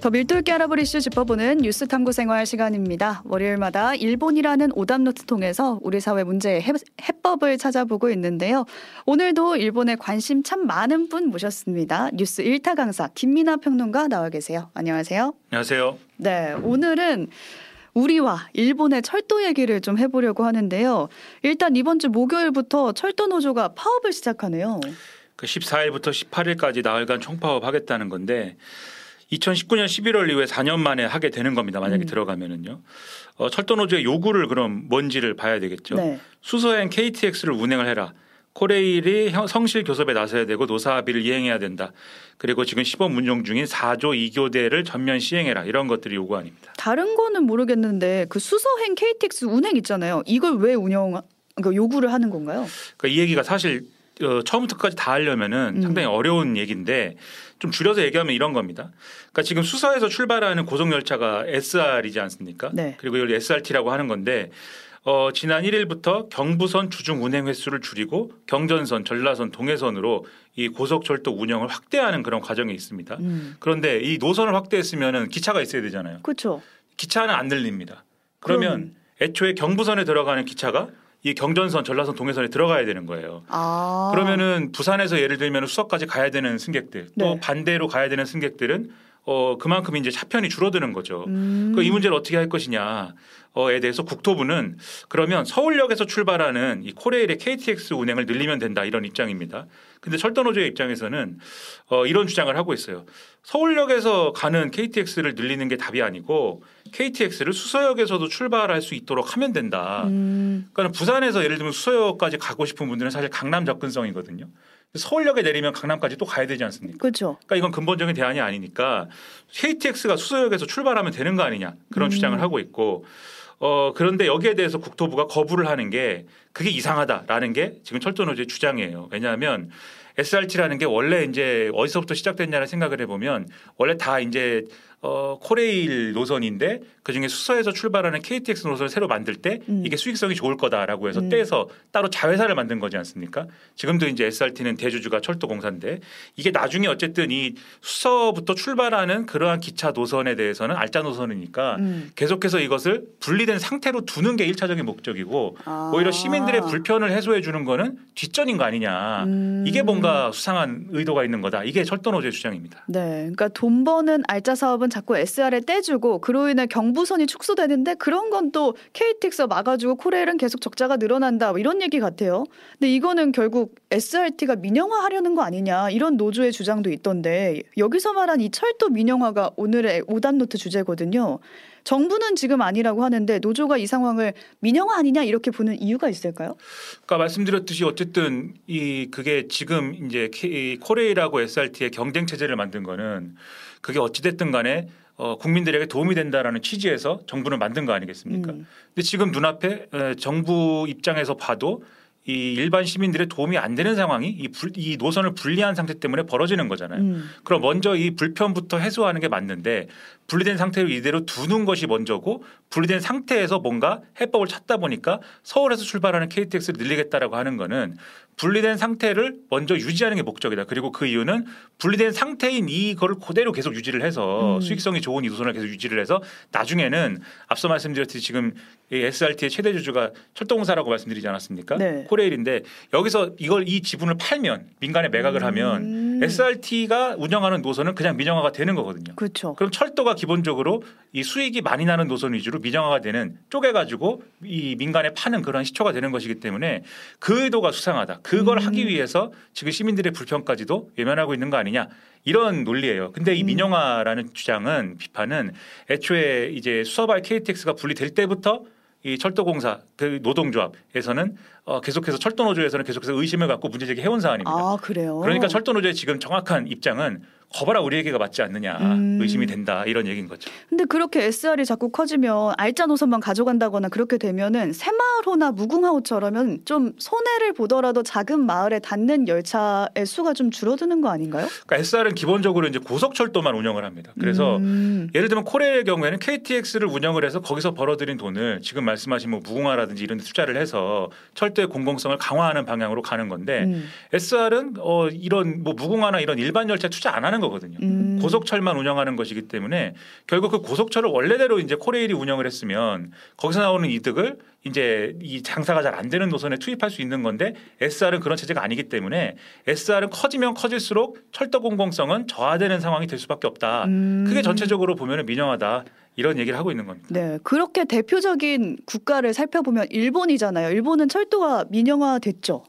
더 밀도 있게 알아볼 이슈 짚어보는 뉴스 탐구 생활 시간입니다. 월요일마다 일본이라는 오답노트 통해서 우리 사회 문제의 해법을 찾아보고 있는데요. 오늘도 일본에 관심 참 많은 분 모셨습니다. 뉴스 1타 강사 김민아 평론가 나와 계세요. 안녕하세요. 안녕하세요. 네, 오늘은 우리와 일본의 철도 얘기를 좀 해보려고 하는데요. 일단 이번 주 목요일부터 철도 노조가 파업을 시작하네요. 그 14일부터 18일까지 나흘간 총파업 하겠다는 건데 2019년 11월 이후에 4년 만에 하게 되는 겁니다. 만약에 음. 들어가면은요. 어, 철도 노조의 요구를 그럼 뭔지를 봐야 되겠죠. 네. 수서행 KTX를 운행을 해라. 코레일이 성실 교섭에 나서야 되고 노사 합의를 이행해야 된다. 그리고 지금 시범 운용 중인 4조 2교대를 전면 시행해라. 이런 것들이 요구 아닙니다. 다른 거는 모르겠는데 그 수서행 KTX 운행 있잖아요. 이걸 왜 운영 그러니까 요구를 하는 건가요? 그러니까 이 얘기가 사실 어, 처음부터까지 다 하려면은 음. 상당히 어려운 얘기인데 좀 줄여서 얘기하면 이런 겁니다. 그러니까 지금 수서에서 출발하는 고속 열차가 SR이지 않습니까? 네. 그리고 이걸 SRT라고 하는 건데 어, 지난 1일부터 경부선 주중 운행 횟수를 줄이고 경전선, 전라선, 동해선으로 이 고속철도 운영을 확대하는 그런 과정이 있습니다. 음. 그런데 이 노선을 확대했으면은 기차가 있어야 되잖아요. 그렇죠. 기차는 안 들립니다. 그러면 그럼... 애초에 경부선에 들어가는 기차가 이 경전선, 전라선, 동해선에 들어가야 되는 거예요. 아. 그러면은 부산에서 예를 들면 수석까지 가야 되는 승객들 또 네. 반대로 가야 되는 승객들은 어 그만큼 이제 차편이 줄어드는 거죠. 음. 그이 문제를 어떻게 할 것이냐. 어에 대해서 국토부는 그러면 서울역에서 출발하는 이 코레일의 KTX 운행을 늘리면 된다 이런 입장입니다. 근데 철도노조의 입장에서는 어 이런 주장을 하고 있어요. 서울역에서 가는 KTX를 늘리는 게 답이 아니고 KTX를 수서역에서도 출발할 수 있도록 하면 된다. 음. 그러니까 부산에서 예를 들면 수서역까지 가고 싶은 분들은 사실 강남 접근성이거든요. 서울역에 내리면 강남까지 또 가야 되지 않습니까? 그렇죠. 그러니까 이건 근본적인 대안이 아니니까 KTX가 수서역에서 출발하면 되는 거 아니냐 그런 음. 주장을 하고 있고 어 그런데 여기에 대해서 국토부가 거부를 하는 게 그게 이상하다라는 게 지금 철도노조의 주장이에요. 왜냐하면 SRT라는 게 원래 이제 어디서부터 시작됐냐를 생각을 해보면 원래 다 이제 어, 코레일 노선인데 그중에 수서에서 출발하는 KTX 노선을 새로 만들 때 음. 이게 수익성이 좋을 거다라고 해서 음. 떼서 따로 자회사를 만든 거지 않습니까? 지금도 이제 SRT는 대주주가 철도공사인데 이게 나중에 어쨌든 이 수서부터 출발하는 그러한 기차 노선에 대해서는 알짜 노선이니까 음. 계속해서 이것을 분리된 상태로 두는 게 1차적인 목적이고 아. 오히려 시민들의 불편을 해소해 주는 거는 뒷전인 거 아니냐. 음. 이게 뭔가 수상한 의도가 있는 거다. 이게 철도 노조의 주장입니다. 네. 그러니까 돈 버는 알짜 사업은 자꾸 SR에 떼주고 그로 인해 경부선이 축소되는데 그런 건 또 KTX 막아주고 코레일은 계속 적자가 늘어난다 뭐 이런 얘기 같아요. 근데 이거는 결국 SRT가 민영화하려는 거 아니냐 이런 노조의 주장도 있던데 여기서 말한 이 철도 민영화가 오늘의 오답노트 주제거든요. 정부는 지금 아니라고 하는데 노조가 이 상황을 민영화 아니냐 이렇게 보는 이유가 있을까요? 그러니까 말씀드렸듯이 어쨌든 이 그게 지금 이제 코레일하고 SRT의 경쟁 체제를 만든 거는 그게 어찌 됐든 간에 어, 국민들에게 도움이 된다라는 취지에서 정부는 만든 거 아니겠습니까? 음. 근데 지금 눈앞에 에, 정부 입장에서 봐도 이 일반 시민들의 도움이 안 되는 상황이 이, 불, 이 노선을 분리한 상태 때문에 벌어지는 거잖아요. 음. 그럼 먼저 이 불편부터 해소하는 게 맞는데 분리된 상태로 이대로 두는 것이 먼저고 분리된 상태에서 뭔가 해법을 찾다 보니까 서울에서 출발하는 KTX를 늘리겠다라고 하는 거는 분리된 상태를 먼저 유지하는 게 목적이다. 그리고 그 이유는 분리된 상태인 이거를 그대로 계속 유지를 해서 음. 수익성이 좋은 이 노선을 계속 유지를 해서 나중에는 앞서 말씀드렸듯이 지금 SRT의 최대 주주가 철도공사라고 말씀드리지 않았습니까? 네. 코레일인데 여기서 이걸 이 지분을 팔면 민간에 매각을 음. 하면 SRT가 운영하는 노선은 그냥 민영화가 되는 거거든요. 그렇죠. 그럼 철도가 기본적으로 이 수익이 많이 나는 노선 위주로 민영화가 되는 쪼개 가지고 이 민간에 파는 그런 시초가 되는 것이기 때문에 그 의도가 수상하다. 그걸 음. 하기 위해서 지금 시민들의 불편까지도 외면하고 있는 거 아니냐. 이런 논리예요. 근데 이 음. 민영화라는 주장은 비판은 애초에 이제 수서발 KTX가 분리될 때부터 이 철도공사 그 노동조합에서는 어, 계속해서 철도노조에서는 계속해서 의심을 갖고 문제제기 해온 사안입니다. 아 그래요? 그러니까 철도노조의 지금 정확한 입장은 거봐라 우리 에게가 맞지 않느냐 음. 의심이 된다 이런 얘기인 거죠. 근데 그렇게 SR이 자꾸 커지면 알짜 노선만 가져간다거나 그렇게 되면은 새마을호나 무궁화호처럼은 좀 손해를 보더라도 작은 마을에 닿는 열차의 수가 좀 줄어드는 거 아닌가요? 그러니까 SR은 기본적으로 이제 고속철도만 운영을 합니다. 그래서 음. 예를 들면 코레의 경우에는 KTX를 운영을 해서 거기서 벌어들인 돈을 지금 말씀하신 뭐 무궁화라든지 이런 데 투자를 해서 철도의 공공성을 강화하는 방향으로 가는 건데 음. SR은 어 이런 뭐 무궁화나 이런 일반 열차 투자 안 하는 하는 거거든요. 음. 고속철만 운영하는 것이기 때문에 결국 그 고속철을 원래대로 이제 코레일이 운영을 했으면 거기서 나오는 이득을 이제 이 장사가 잘 안 되는 노선에 투입할 수 있는 건데 SR은 그런 체제가 아니기 때문에 SR은 커지면 커질수록 철도 공공성은 저하되는 상황이 될 수밖에 없다. 음. 그게 전체적으로 보면 민영화다 이런 얘기를 하고 있는 겁니다. 네, 그렇게 대표적인 국가를 살펴보면 일본이잖아요. 일본은 철도가 민영화 됐죠.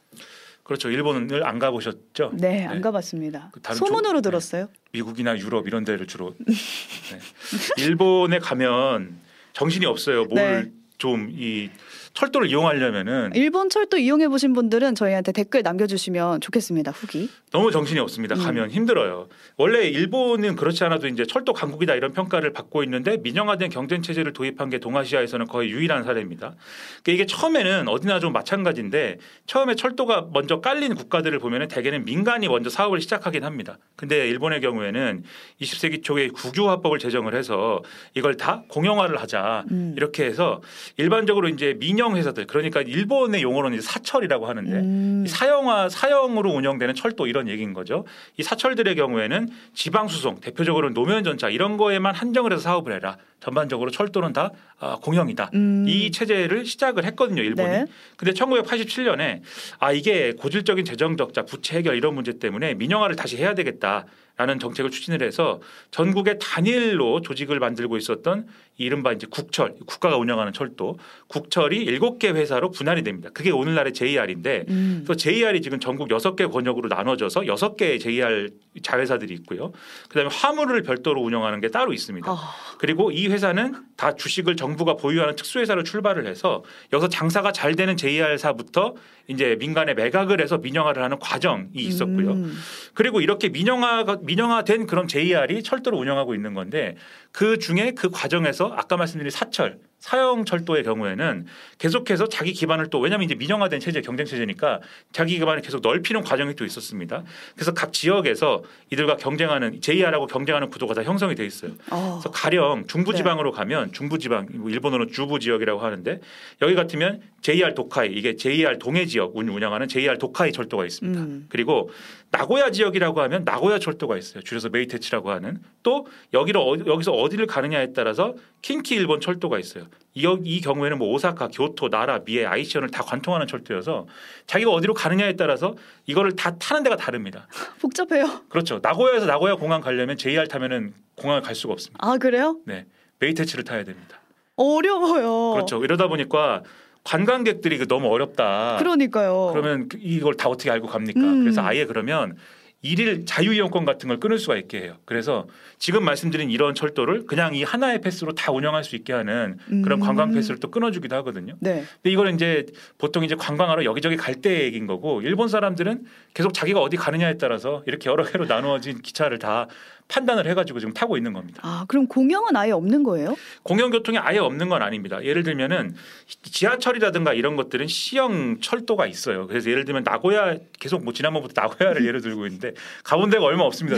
그렇죠. 일본을 안 가보셨죠? 네, 안 가봤습니다. 그 다른 소문으로 쪽- 들었어요. 미국이나 유럽 이런 데를 주로 네. 일본에 가면 정신이 없어요. 네. 뭘좀이 철도를 이용하려면은 일본 철도 이용해 보신 분들은 저희한테 댓글 남겨주시면 좋겠습니다. 후기. 너무 정신이 없습니다. 음. 가면 힘들어요. 원래 일본은 그렇지 않아도 이제 철도 강국이다 이런 평가를 받고 있는데 민영화된 경쟁 체제를 도입한 게 동아시아에서는 거의 유일한 사례입니다. 그러니까 이게 처음에는 어디나 좀 마찬가지인데 처음에 철도가 먼저 깔린 국가들을 보면은 대개는 민간이 먼저 사업을 시작하긴 합니다. 근데 일본의 경우에는 20세기 초에 국유화법을 제정을 해서 이걸 다 공영화를 하자 음. 이렇게 해서 일반적으로 이제 민영 회사들 그러니까 일본의 용어로는 이제 사철이라고 하는데 음. 이 사형화 사형으로 운영되는 철도 이런 얘기인 거죠. 이 사철들의 경우에는 지방 수송, 대표적으로 노면 전차 이런 거에만 한정을 해서 사업을 해라. 전반적으로 철도는 다 아, 공영이다. 음. 이 체제를 시작을 했거든요, 일본이. 네. 근데 1987년에 아 이게 고질적인 재정 적자, 부채 해결 이런 문제 때문에 민영화를 다시 해야 되겠다 라는 정책을 추진을 해서 전국에 단일로 조직을 만들고 있었던 이른바 이제 국철, 국가가 운영하는 철도, 국철이 일곱 개 회사로 분할이 됩니다. 그게 오늘날의 JR인데 음. 그래서 JR이 지금 전국 여섯 개 권역으로 나눠져서 여섯 개의 JR 자회사들이 있고요. 그다음에 화물을 별도로 운영하는 게 따로 있습니다. 아, 그리고 이 회사는 다 주식을 정부가 보유하는 특수회사로 출발을 해서 여기서 장사가 잘 되는 JR사부터 이제 민간에 매각을 해서 민영화를 하는 과정이 있었고요. 음. 그리고 이렇게 민영화가 민영화된 그런 JR이 철도를 운영하고 있는 건데 그 중에 그 과정에서 아까 말씀드린 사철 사형 철도의 경우에는 계속해서 자기 기반을 또 왜냐하면 이제 민영화된 체제 경쟁 체제니까 자기 기반을 계속 넓히는 과정이 또 있었습니다. 그래서 각 지역에서 이들과 경쟁하는 JR하고 경쟁하는 구도가 다 형성이 돼 있어요. 아, 그래서 가령 중부지방으로 가면 중부지방 뭐 일본어로 주부 지역이라고 하는데 여기 같으면 JR 도카이 이게 JR 동해 지역 운- 운영하는 JR 도카이 철도가 있습니다. 음. 그리고 나고야 지역이라고 하면 나고야 철도가 있어요. 줄여서 메이테츠라고 하는 또 여기로 어, 여기서 어디를 가느냐에 따라서 킨키 일본 철도가 있어요. 이, 이 경우에는 뭐 오사카, 교토, 나라, 미에, 아이치현을 다 관통하는 철도여서 자기가 어디로 가느냐에 따라서 이거를 다 타는 데가 다릅니다. 복잡해요. 그렇죠. 나고야에서 나고야 공항 가려면 JR 타면은 공항을 갈 수가 없습니다. 아 그래요? 네, 메이테츠를 타야 됩니다. 어려워요. 그렇죠. 이러다 보니까 관광객들이 그 너무 어렵다. 그러니까요. 그러면 그- 이걸 다 어떻게 알고 갑니까? 음. 그래서 아예 그러면 일일 자유이용권 같은 걸 끊을 수가 있게 해요. 그래서 지금 말씀드린 이런 철도를 그냥 이 하나의 패스로 다 운영할 수 있게 하는 그런 음. 관광 패스를 또 끊어주기도 하거든요. 네. 근데 이거는 이제 보통 이제 관광하러 여기저기 갈 때 얘기인 거고 일본 사람들은 계속 자기가 어디 가느냐에 따라서 이렇게 여러 개로 나누어진 기차를 다 판단을 해가지고 지금 타고 있는 겁니다. 아 그럼 공영은 아예 없는 거예요? 공영 교통이 아예 없는 건 아닙니다. 예를 들면은 지하철이라든가 이런 것들은 시형 철도가 있어요. 그래서 예를 들면 나고야 계속 뭐 지난번부터 나고야를 예를 들고 있는데 가본 데가 얼마 없습니다.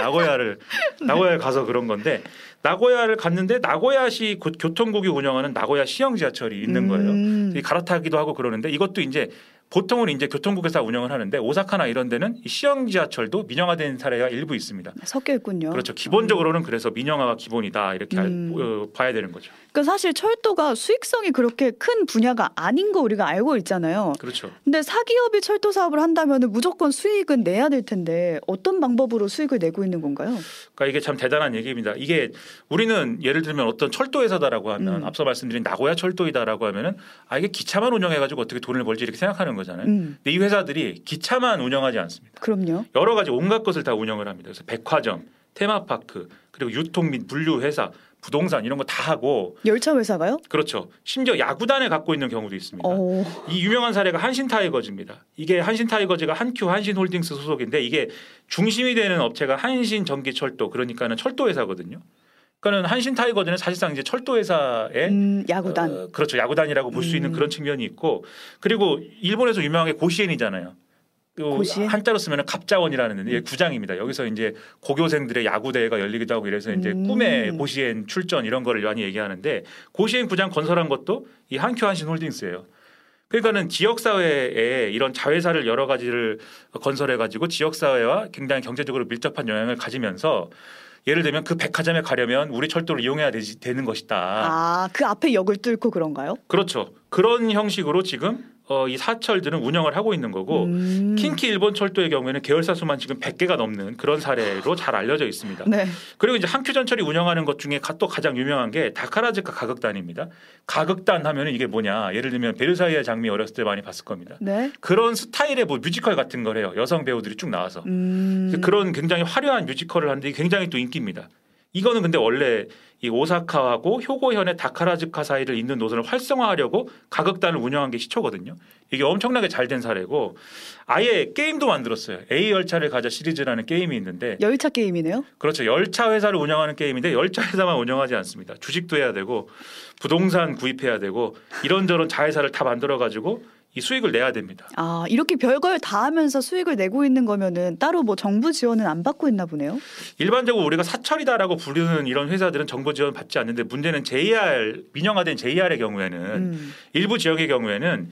나고야를 나고야에 가서 그런 건데 나고야를 갔는데 나고야시 고- 교통국이 운영하는 나고야 시형 지하철이 있는 거예요. 음. 이 갈아타기도 하고 그러는데 이것도 이제 보통은 이제 교통국에서 운영을 하는데 오사카나 이런 데는 이 시형 지하철도 민영화된 사례가 일부 있습니다. 섞여 있군요. 그렇죠. 기본적으로는 그래서 민영화가 기본이다 이렇게 알- 음. 어, 봐야 되는 거죠. 그러니까 사실 철도가 수익성이 그렇게 큰 분야가 아닌 거 우리가 알고 있잖아요. 그렇죠. 근데 사기업이 철도 사업을 한다면 무조건 수익은 내야 될 텐데 어떤 방법으로 수익을 내고 있는 건가요? 그러니까 이게 참 대단한 얘기입니다. 이게 우리는 예를 들면 어떤 철도 회사다라고 하면 음. 앞서 말씀드린 나고야 철도이다라고 하면은 아 이게 기차만 운영해 가지고 어떻게 돈을 벌지 이렇게 생각하는 거잖아요. 음, 근데 이 회사들이 기차만 운영하지 않습니다. 그럼요. 여러 가지 온갖 것을 다 운영을 합니다. 그래서 백화점, 테마파크, 그리고 유통 및 물류 회사, 부동산 이런 거 다 하고 열차 회사가요? 그렇죠. 심지어 야구단을 갖고 있는 경우도 있습니다. 어, 이 유명한 사례가 한신 타이거즈입니다. 이게 한신 타이거즈가 한큐 한신홀딩스 소속인데 이게 중심이 되는 업체가 한신 전기철도 그러니까는 철도 회사거든요. 그러니까는 한신 타이거즈는 사실상 이제 철도 회사의 음, 야구단. 어, 그렇죠 야구단이라고 볼수 있는 음. 그런 측면이 있고 그리고 일본에서 유명한 게 고시엔이잖아요. 또 고시엔? 한자로 쓰면 갑자원이라는 데 구장입니다. 여기서 이제 고교생들의 야구 대회가 열리기도 하고 이래서 이제 음. 꿈의 고시엔 출전 이런 거를 많이 얘기하는데 고시엔 구장 건설한 것도 이 한큐 한신 홀딩스예요. 그러니까는 지역 사회에 이런 자회사를 여러 가지를 건설해 가지고 지역 사회와 굉장히 경제적으로 밀접한 영향을 가지면서 예를 들면 그 백화점에 가려면 우리 철도를 이용해야 되지, 되는 것이다. 아, 그 앞에 역을 뚫고 그런가요? 그렇죠. 그런 형식으로 지금 어, 이 사철들은 운영을 하고 있는 거고 음. 킨키 일본 철도의 경우에는 계열사 수만 지금 100개가 넘는 그런 사례로 잘 알려져 있습니다. 네. 그리고 이제 한큐전철이 운영하는 것 중에 가- 또 가장 유명한 게 다카라즈카 가극단입니다. 가극단 하면은 이게 뭐냐? 예를 들면 베르사유의 장미 어렸을 때 많이 봤을 겁니다. 네. 그런 스타일의 뭐 뮤지컬 같은 걸 해요. 여성 배우들이 쭉 나와서 음. 그런 굉장히 화려한 뮤지컬을 하는데 굉장히 또 인기입니다. 이거는 근데 원래 이 오사카하고 효고현의 다카라즈카 사이를 잇는 노선을 활성화하려고 가극단을 운영한 게 시초거든요. 이게 엄청나게 잘 된 사례고 아예 게임도 만들었어요. A 열차를 가자 시리즈라는 게임이 있는데 열차 게임이네요. 그렇죠. 열차 회사를 운영하는 게임인데 열차 회사만 운영하지 않습니다. 주식도 해야 되고 부동산 구입해야 되고 이런저런 자회사를 다 만들어 가지고 이 수익을 내야 됩니다. 아, 이렇게 별걸 다 하면서 수익을 내고 있는 거면은 따로 뭐 정부 지원은 안 받고 있나 보네요. 일반적으로 우리가 사철이다라고 부르는 이런 회사들은 정부 지원 받지 않는데 문제는 JR 민영화된 JR의 경우에는 음. 일부 지역의 경우에는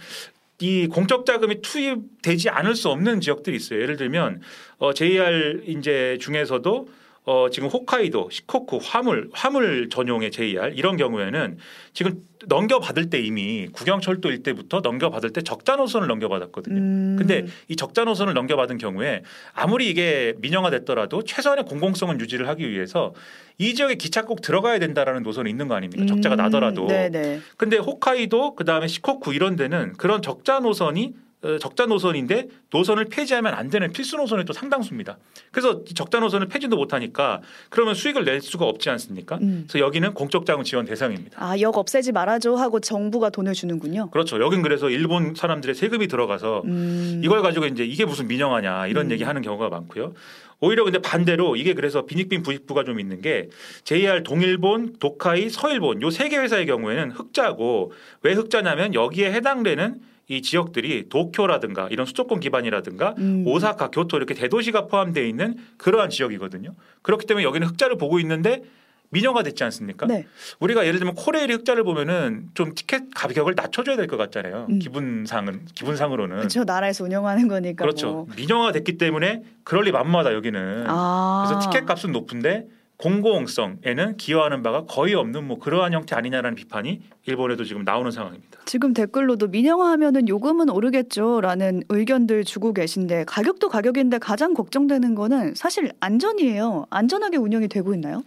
이 공적 자금이 투입되지 않을 수 없는 지역들이 있어요. 예를 들면 어, JR 이제 중에서도 어, 지금 홋카이도, 시코쿠, 화물, 화물 전용의 JR 이런 경우에는 지금 넘겨받을 때 이미 국영철도 일때부터 넘겨받을 때 적자 노선을 넘겨받았거든요. 음. 근데 이 적자 노선을 넘겨받은 경우에 아무리 이게 민영화됐더라도 최소한의 공공성은 유지를 하기 위해서 이 지역에 기차 꼭 들어가야 된다라는 노선이 있는 거 아닙니까? 적자가 음. 나더라도. 네네. 근데 홋카이도 그다음에 시코쿠 이런 데는 그런 적자 노선이 어, 적자 노선인데 노선을 폐지하면 안 되는 필수 노선이 또 상당수입니다. 그래서 이 적자 노선을 폐지도 못하니까 그러면 수익을 낼 수가 없지 않습니까? 음. 그래서 여기는 공적 자금 지원 대상입니다. 아, 역 없애지 말아줘 하고 정부가 돈을 주는군요. 그렇죠. 여긴 그래서 일본 사람들의 세금이 들어가서 음. 이걸 가지고 이제 이게 무슨 민영화냐 이런 음. 얘기 하는 경우가 많고요. 오히려 근데 반대로 이게 그래서 빈익빈 부익부가 좀 있는 게 JR 동일본, 도카이, 서일본 요 세 개 회사의 경우에는 흑자고 왜 흑자냐면 여기에 해당되는 이 지역들이 도쿄라든가 이런 수도권 기반이라든가 음. 오사카, 교토 이렇게 대도시가 포함되어 있는 그러한 지역이거든요. 그렇기 때문에 여기는 흑자를 보고 있는데 민영화 됐지 않습니까? 네. 우리가 예를 들면 코레일이 흑자를 보면은 좀 티켓 가격을 낮춰줘야 될 것 같잖아요. 음. 기분상은 기분상으로는 그렇죠. 나라에서 운영하는 거니까. 그렇죠. 뭐. 민영화 됐기 때문에 그럴 리 만무하다 여기는. 아. 그래서 티켓 값은 높은데 공공성에는 기여하는 바가 거의 없는 뭐 그러한 형태 아니냐라는 비판이 일본에도 지금 나오는 상황입니다. 지금 댓글로도 민영화하면은 요금은 오르겠죠라는 의견들 주고 계신데 가격도 가격인데 가장 걱정되는 거는 사실 안전이에요. 안전하게 운영이 되고 있나요?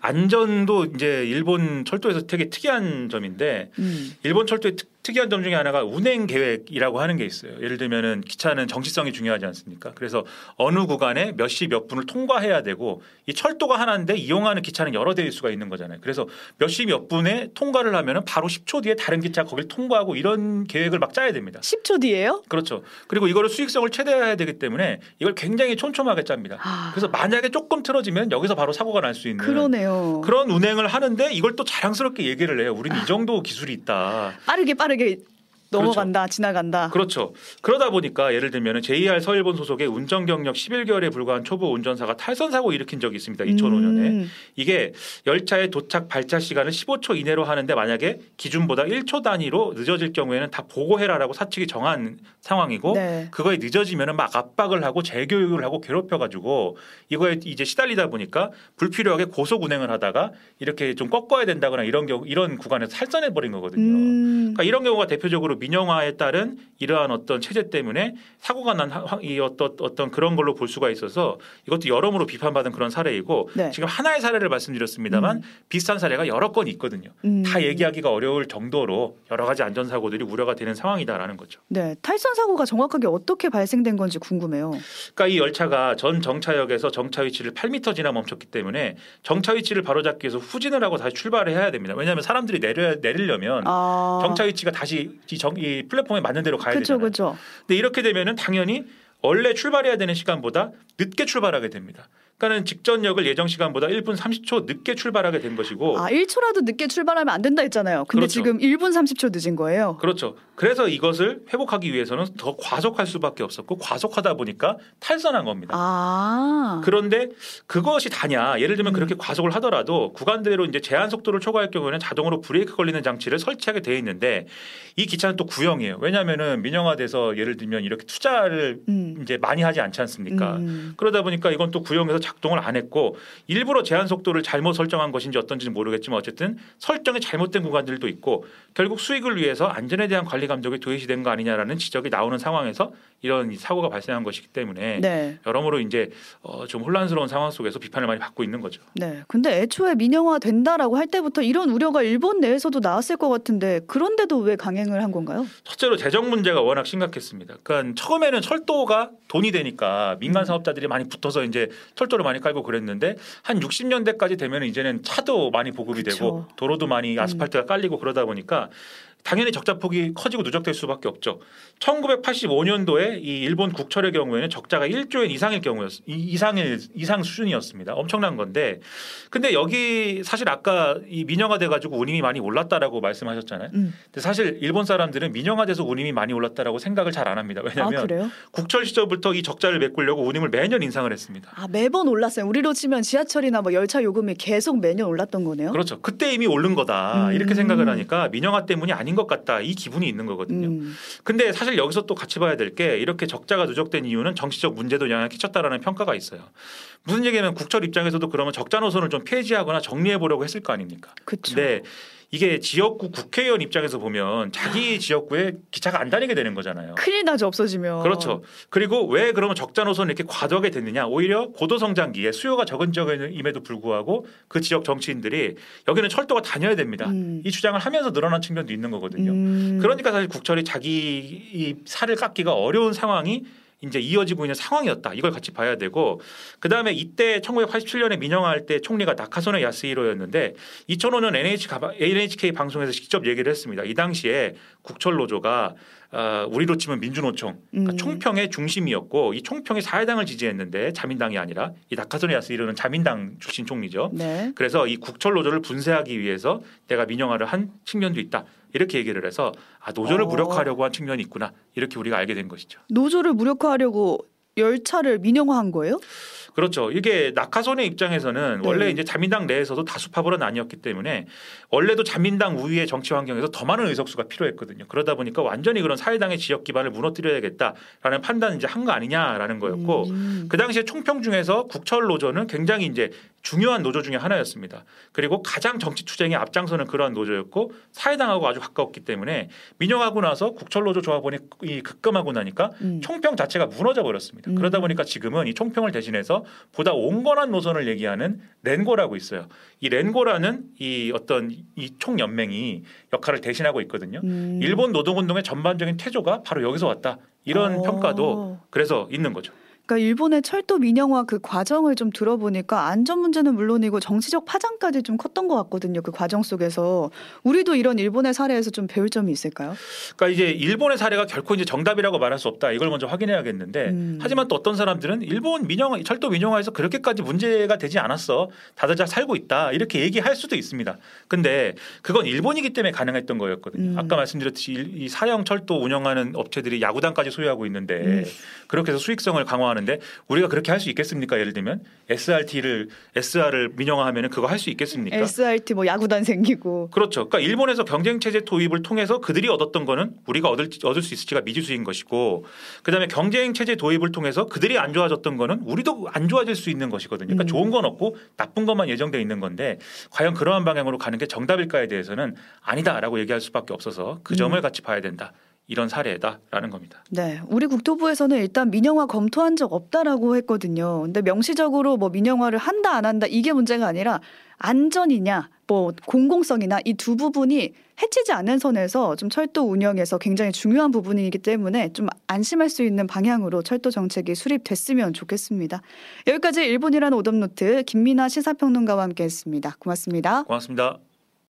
안전도 이제 일본 철도에서 되게 특이한 점인데 음. 일본 철도의 특, 특이한 점 중에 하나가 운행 계획이라고 하는 게 있어요. 예를 들면은 기차는 정시성이 중요하지 않습니까? 그래서 어느 구간에 몇 시 몇 분을 통과해야 되고 이 철도가 하나인데 이용하는 기차는 여러 대일 수가 있는 거잖아요. 그래서 몇 시 몇 분에 통과를 하면은 바로 10초 뒤에 다른 기차가 거길 통과하고 이런 계획을 막 짜야 됩니다. 10초 뒤에요? 그렇죠. 그리고 이거를 수익성을 최대화해야 되기 때문에 이걸 굉장히 촘촘하게 짭니다. 아, 그래서 만약에 조금 틀어지면 여기서 바로 사고가 날 수 있는 그러네요. 그런 운행을 하는데 이걸 또 자랑스럽게 얘기를 해요. 우리는 이 정도 기술이 있다. 빠르게 빠르게 gud. 넘어간다, 지나간다. 그렇죠. 그러다 보니까 예를 들면 JR 서일본 소속의 운전 경력 11개월에 불과한 초보 운전사가 탈선 사고 일으킨 적이 있습니다. 2005년에. 음. 이게 열차의 도착 발차 시간을 15초 이내로 하는데 만약에 기준보다 1초 단위로 늦어질 경우에는 다 보고해라라고 사측이 정한 상황이고 네. 그거에 늦어지면은 막 압박을 하고 재교육을 하고 괴롭혀가지고 이거에 이제 시달리다 보니까 불필요하게 고속 운행을 하다가 이렇게 좀 꺾어야 된다거나 이런 경우 이런 구간에서 살선해 버린 거거든요. 음. 그러니까 이런 경우가 대표적으로 민영화에 따른 이러한 어떤 체제 때문에 사고가 난 이 어떤 어떤 그런 걸로 볼 수가 있어서 이것도 여러모로 비판받은 그런 사례이고 네. 지금 하나의 사례를 말씀드렸습니다만 비슷한 사례가 여러 건 있거든요. 음. 다 얘기하기가 어려울 정도로 여러 가지 안전 사고들이 우려가 되는 상황이다라는 거죠. 네, 탈선 사고가 정확하게 어떻게 발생된 건지 궁금해요. 그러니까 이 열차가 전 정차역에서 정차 위치를 8m 지나 멈췄기 때문에 정차 위치를 바로잡기 위해서 후진을 하고 다시 출발을 해야 됩니다. 왜냐하면 사람들이 내려 내리려면 아, 정차 위치가 다시 이, 정, 이 플랫폼에 맞는 대로 가야 되잖아요. 그렇죠. 근데 이렇게 되면은 당연히 원래 출발해야 되는 시간보다 늦게 출발하게 됩니다. 그러니까는 직전 역을 예정 시간보다 1분 30초 늦게 출발하게 된 것이고 아 1초라도 늦게 출발하면 안 된다 했잖아요. 근데 그렇죠. 지금 1분 30초 늦은 거예요. 그렇죠. 그래서 이것을 회복하기 위해서는 더 과속할 수밖에 없었고 과속하다 보니까 탈선한 겁니다. 아. 그런데 그것이 다냐? 예를 들면 음. 그렇게 과속을 하더라도 구간대로 이제 제한 속도를 초과할 경우에는 자동으로 브레이크 걸리는 장치를 설치하게 돼 있는데 이 기차는 또 구형이에요. 왜냐하면은 민영화돼서 예를 들면 이렇게 투자를 음. 이제 많이 하지 않지 않습니까? 음. 그러다 보니까 이건 또 구형에서 작동을 안 했고 일부러 제한 속도를 잘못 설정한 것인지 어떤지는 모르겠지만 어쨌든 설정이 잘못된 구간들도 있고 결국 수익을 위해서 안전에 대한 관리 감독이 도외시된 거 아니냐라는 지적이 나오는 상황에서 이런 이 사고가 발생한 것이기 때문에 네. 여러모로 이제 어, 좀 혼란스러운 상황 속에서 비판을 많이 받고 있는 거죠. 네. 근데 애초에 민영화 된다라고 할 때부터 이런 우려가 일본 내에서도 나왔을 것 같은데 그런데도 왜 강행을 한 건가요? 첫째로 재정 문제가 워낙 심각했습니다. 그러니까 처음에는 철도가 돈이 되니까 민간 음. 사업자들이 많이 붙어서 이제 철도 를 많이 깔고 그랬는데 한 60년대까지 되면 이제는 차도 많이 보급이 그쵸. 되고 도로도 많이 음. 아스팔트가 깔리고 그러다 보니까 당연히 적자 폭이 커지고 누적될 수밖에 없죠. 1985년도에 이 일본 국철의 경우에는 적자가 1조엔 이상일 경우였 이- 이상일 이상 수준이었습니다. 엄청난 건데 근데 여기 사실 아까 이 민영화돼 가지고 운임이 많이 올랐다라고 말씀하셨잖아요. 음. 근데 사실 일본 사람들은 민영화돼서 운임이 많이 올랐다라고 생각을 잘 안 합니다. 아 왜냐하면 그래요? 국철 시절부터 이 적자를 메꾸려고 운임을 매년 인상을 했습니다. 아 매번 올랐어요. 우리로 치면 지하철이나 뭐 열차 요금이 계속 매년 올랐던 거네요. 그렇죠. 그때 이미 오른 거다 음. 이렇게 생각을 하니까 민영화 때문이 아닌 것 같다 이 기분이 있는 거거든요. 음. 근데 사실 여기서 또 같이 봐야 될 게 이렇게 적자가 누적된 이유는 정치적 문제도 영향을 끼쳤다라는 평가가 있어요. 무슨 얘기냐면 국철 입장에서도 그러면 적자 노선을 좀 폐지하거나 정리해 보려고 했을 거 아닙니까? 그렇죠. 근데 이게 지역구 국회의원 입장에서 보면 자기 지역구에 기차가 안 다니게 되는 거잖아요. 큰일 나죠 없어지면. 그렇죠. 그리고 왜 그러면 적자 노선을 이렇게 과도하게 됐느냐? 오히려 고도 성장기에 수요가 적은 지역임에도 불구하고 그 지역 정치인들이 여기는 철도가 다녀야 됩니다. 음. 이 주장을 하면서 늘어난 측면도 있는 거거든요. 음. 그러니까 사실 국철이 자기 이 살을 깎기가 어려운 상황이 이제 이어지고 있는 상황이었다. 이걸 같이 봐야 되고 그 다음에 이때 1987년에 민영화할 때 총리가 나카소네 야스히로였는데 2005년 NH 가- NHK 방송에서 직접 얘기를 했습니다. 이 당시에 국철 노조가 어, 우리로 치면 민주노총 그러니까 음. 총평의 중심이었고 이 총평이 사회당을 지지했는데 자민당이 아니라 이 나카소네 야스히로는 자민당 출신 총리죠. 네. 그래서 이 국철 노조를 분쇄하기 위해서 내가 민영화를 한 측면도 있다. 이렇게 얘기를 해서 아 노조를 어. 무력화하려고 한 측면이 있구나. 이렇게 우리가 알게 된 것이죠. 노조를 무력화하려고 열차를 민영화한 거예요? 그렇죠. 이게 낙하손의 입장에서는 네. 원래 이제 자민당 내에서도 다수파벌은 아니었기 때문에 원래도 자민당 우위의 정치 환경에서 더 많은 의석수가 필요했거든요. 그러다 보니까 완전히 그런 사회당의 지역 기반을 무너뜨려야겠다라는 판단을 이제 한 거 아니냐라는 거였고 음. 그 당시에 총평 중에서 국철 노조는 굉장히 이제 중요한 노조 중에 하나였습니다. 그리고 가장 정치 투쟁에 앞장서는 그러한 노조였고 사회당하고 아주 가까웠기 때문에 민영하고 나서 국철 노조 조합원이 이 급감하고 나니까 음. 총평 자체가 무너져 버렸습니다. 음. 그러다 보니까 지금은 이 총평을 대신해서 보다 온건한 노선을 얘기하는 렌고라고 있어요. 이 렌고라는 이 어떤 이 총연맹이 역할을 대신하고 있거든요. 음. 일본 노동운동의 전반적인 태조가 바로 여기서 왔다. 이런 어. 평가도 그래서 있는 거죠. 그러니까 일본의 철도 민영화 그 과정을 좀 들어보니까 안전 문제는 물론이고 정치적 파장까지 좀 컸던 것 같거든요. 그 과정 속에서 우리도 이런 일본의 사례에서 좀 배울 점이 있을까요? 그러니까 이제 일본의 사례가 결코 이제 정답이라고 말할 수 없다. 이걸 먼저 확인해야겠는데 음. 하지만 또 어떤 사람들은 일본 민영화 철도 민영화에서 그렇게까지 문제가 되지 않았어. 다들 잘 살고 있다. 이렇게 얘기할 수도 있습니다. 근데 그건 일본이기 때문에 가능했던 거였거든요. 음. 아까 말씀드렸듯이 일- 이 사형 철도 운영하는 업체들이 야구단까지 소유하고 있는데 음. 그렇게 해서 수익성을 강화 하는데 우리가 그렇게 할 수 있겠습니까? 예를 들면 SRT를 SR을 민영화하면 그거 할 수 있겠습니까? SRT 뭐 야구단 생기고 그렇죠. 그러니까 일본에서 경쟁 체제 도입을 통해서 그들이 얻었던 거는 우리가 얻을 얻을 수 있을지가 미지수인 것이고, 그다음에 경쟁 체제 도입을 통해서 그들이 안 좋아졌던 거는 우리도 안 좋아질 수 있는 것이거든요. 그러니까 음. 좋은 건 없고 나쁜 것만 예정돼 있는 건데 과연 그러한 방향으로 가는 게 정답일까에 대해서는 아니다라고 얘기할 수밖에 없어서 그 점을 음. 같이 봐야 된다. 이런 사례다라는 겁니다. 네, 우리 국토부에서는 일단 민영화 검토한 적 없다라고 했거든요. 근데 명시적으로 뭐 민영화를 한다 안 한다 이게 문제가 아니라 안전이냐, 뭐 공공성이나 이 두 부분이 해치지 않는 선에서 좀 철도 운영에서 굉장히 중요한 부분이기 때문에 좀 안심할 수 있는 방향으로 철도 정책이 수립됐으면 좋겠습니다. 여기까지 일본이라는 오답노트 김민아 시사평론가와 함께했습니다. 고맙습니다. 고맙습니다.